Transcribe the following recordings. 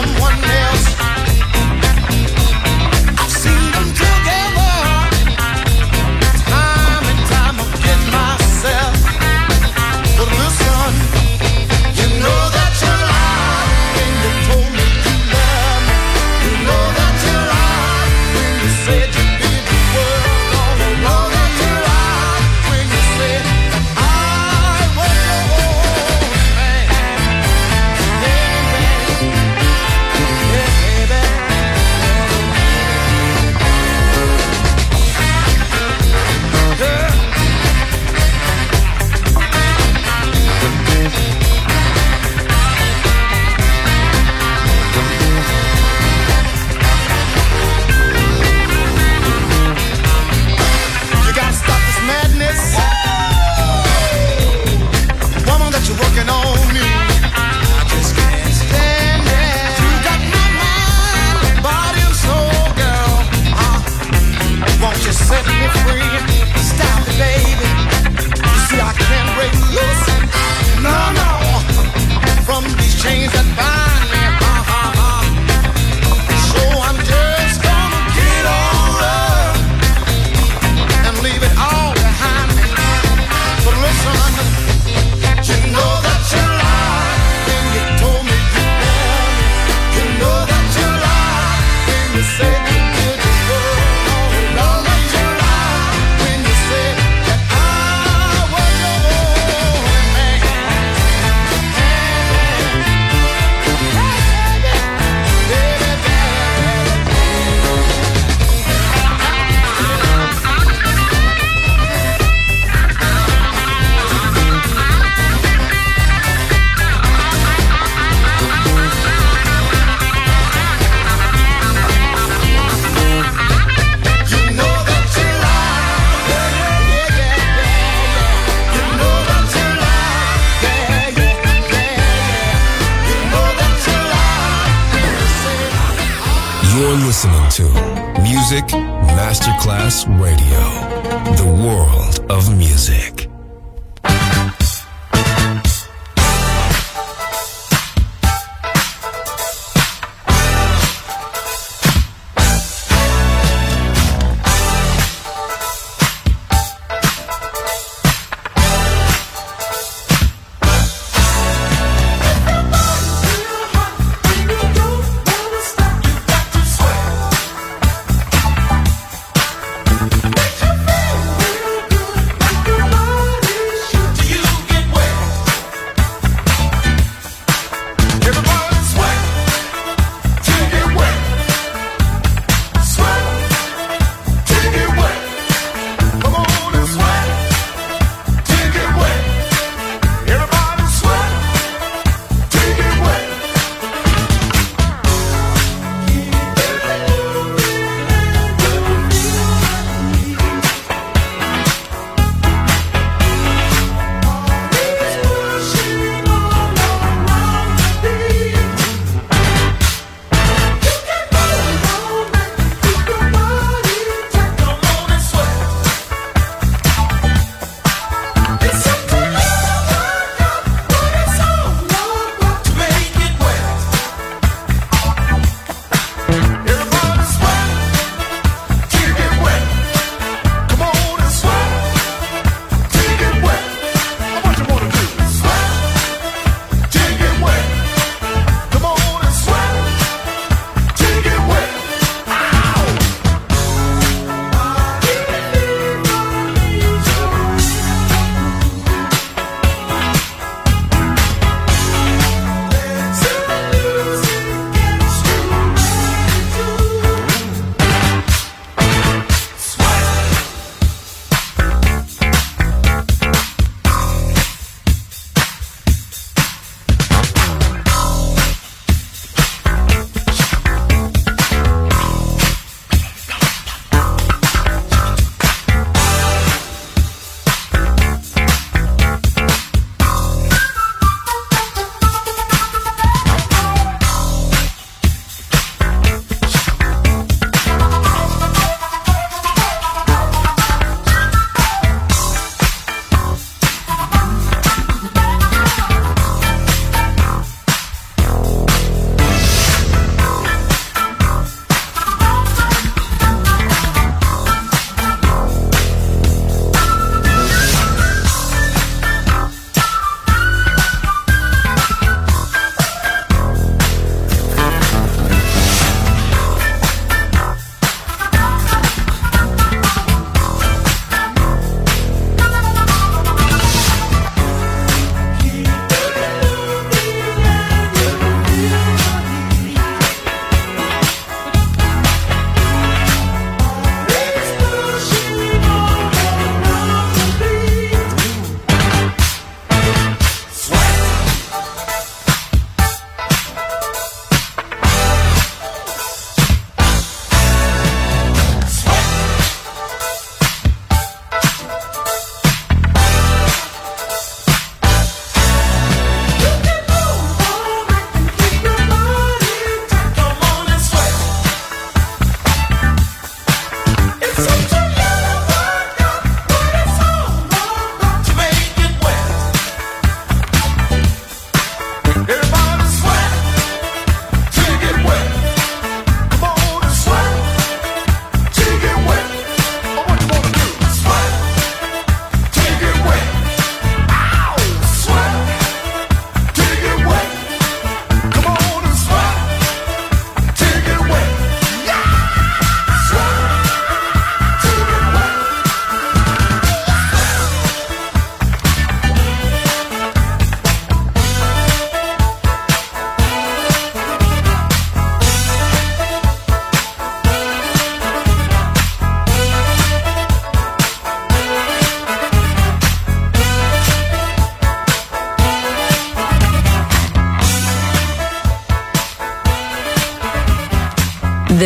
Someone else.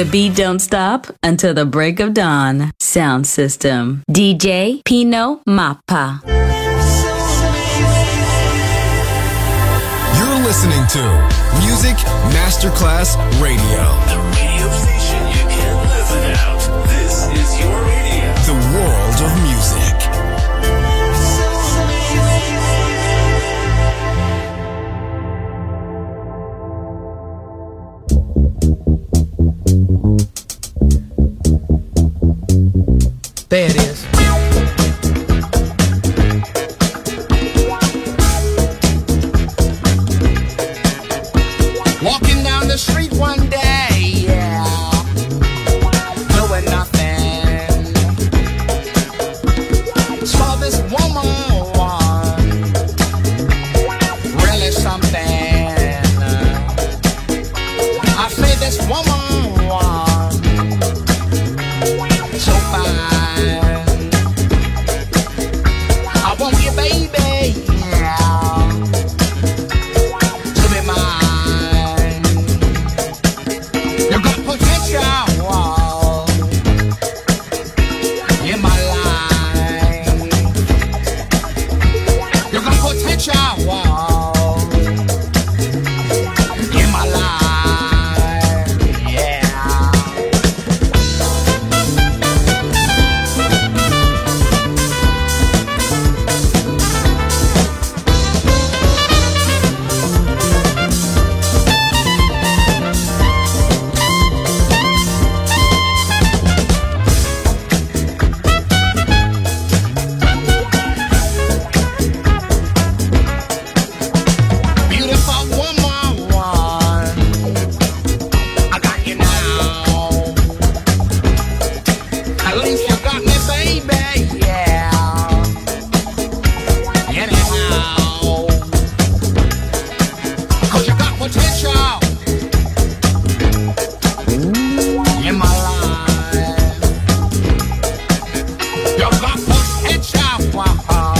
The beat don't stop until the break of dawn. Sound system. DJ Pino Mappa. You're listening to Music Masterclass Radio. The radio station you can live without. This is your radio. The world of music. There it is. uh,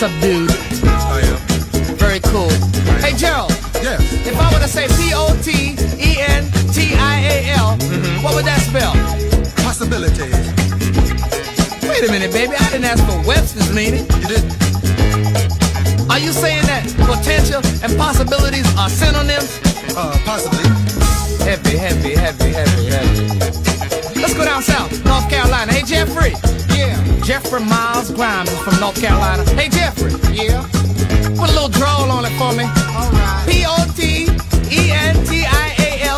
subdued. Oh, I am. Very cool. Hey, Gerald. Yeah. If I were to say P O T E N T I A L, mm-hmm. what would that spell? Possibilities. Wait a minute, baby. I didn't ask for Webster's meaning. You did. Are you saying that potential and possibilities are synonyms? Uh, possibly. Heavy, heavy, heavy, heavy. Jeffrey Miles Grimes from North Carolina. Hey, Jeffrey. Yeah? Put a little drawl on it for me. All right. P-O-T-E-N-T-I-A-L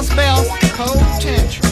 spells. potential.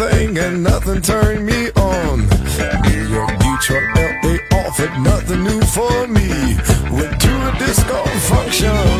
Everything, and nothing turned me on. New York, Detroit, LA offered nothing new for me. Went to a disco function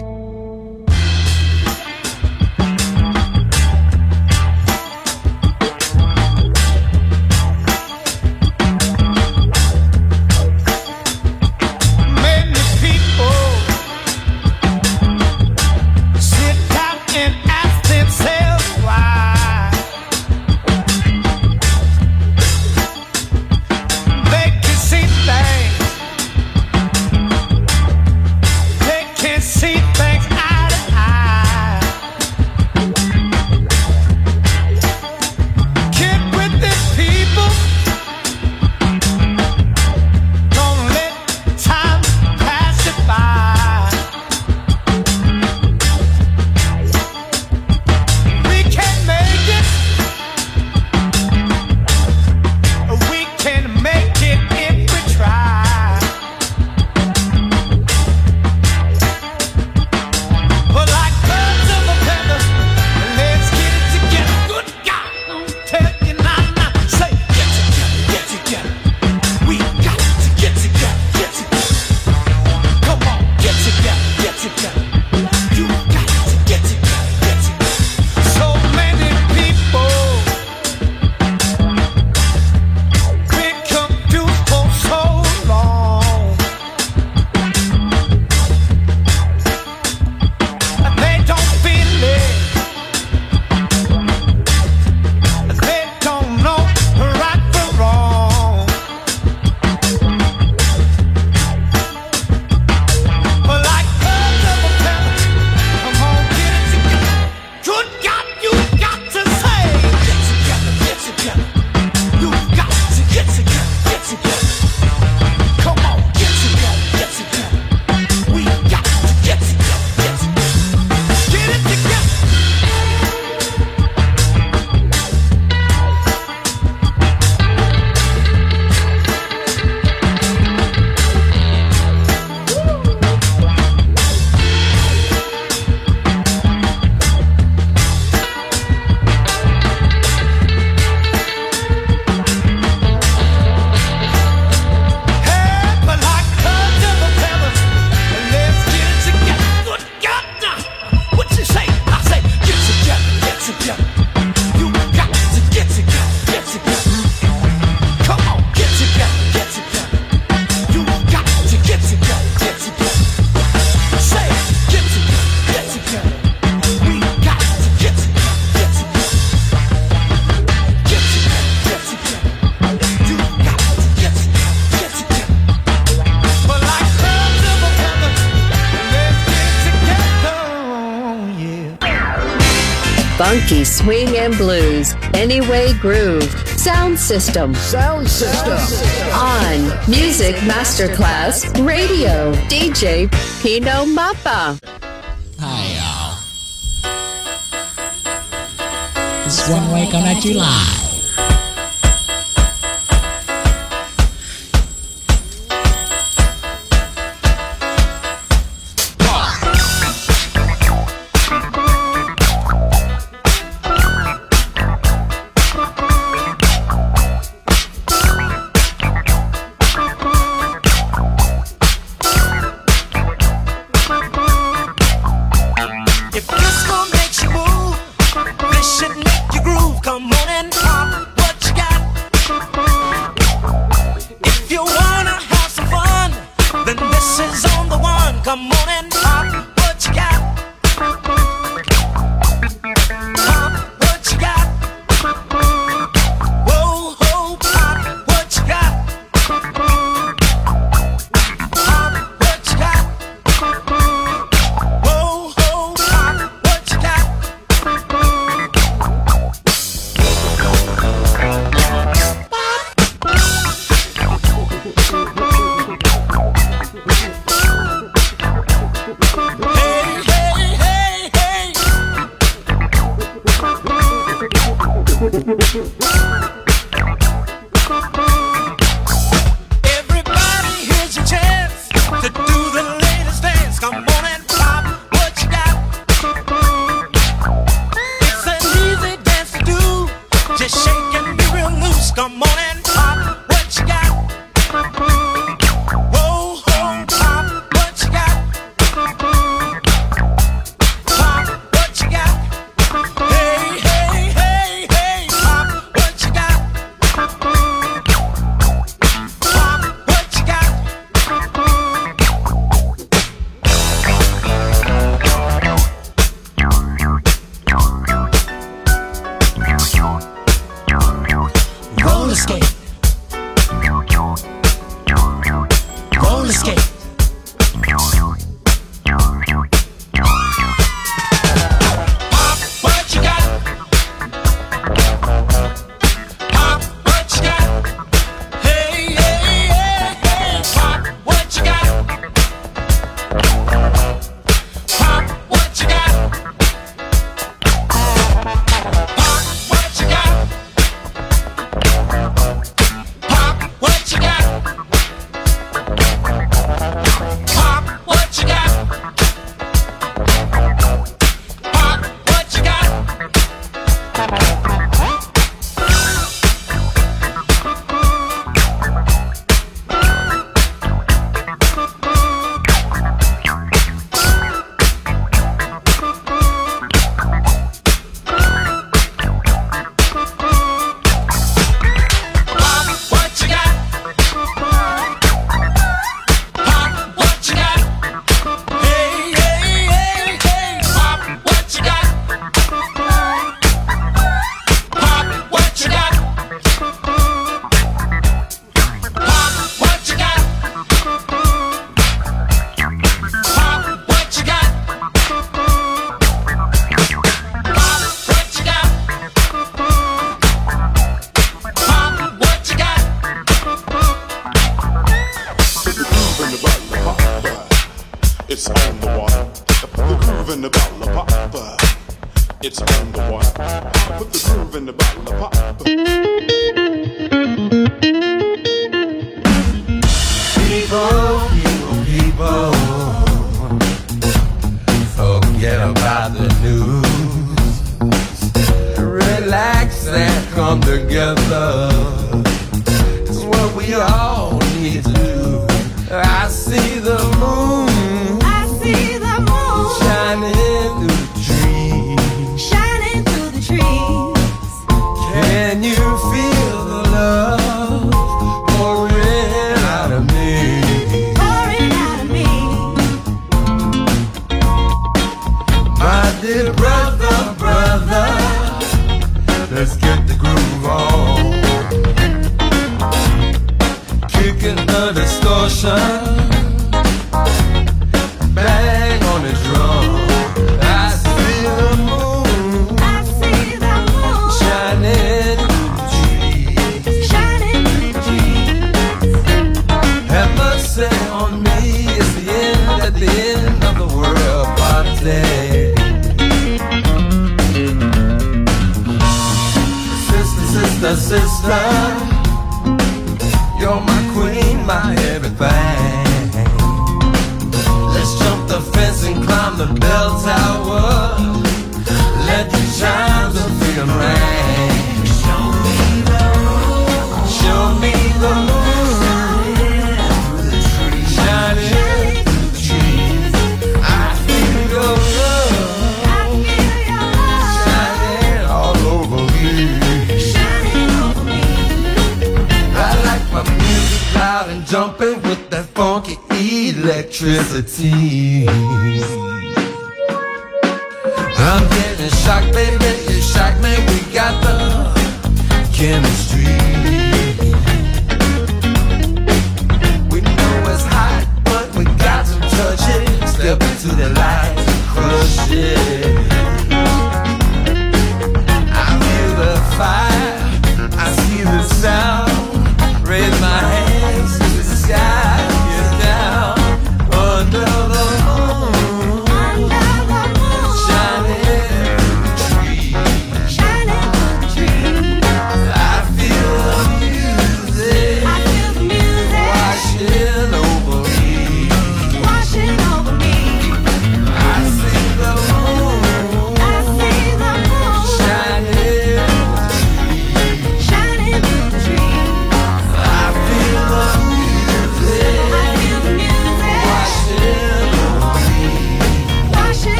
swing and blues. Anyway Groove. Sound System. Sound System. On Music Masterclass Radio. DJ Pino Mappa. Hi, y'all. This is One Way coming at you live.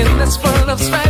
In this world of strife,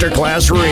Masterclass Radio.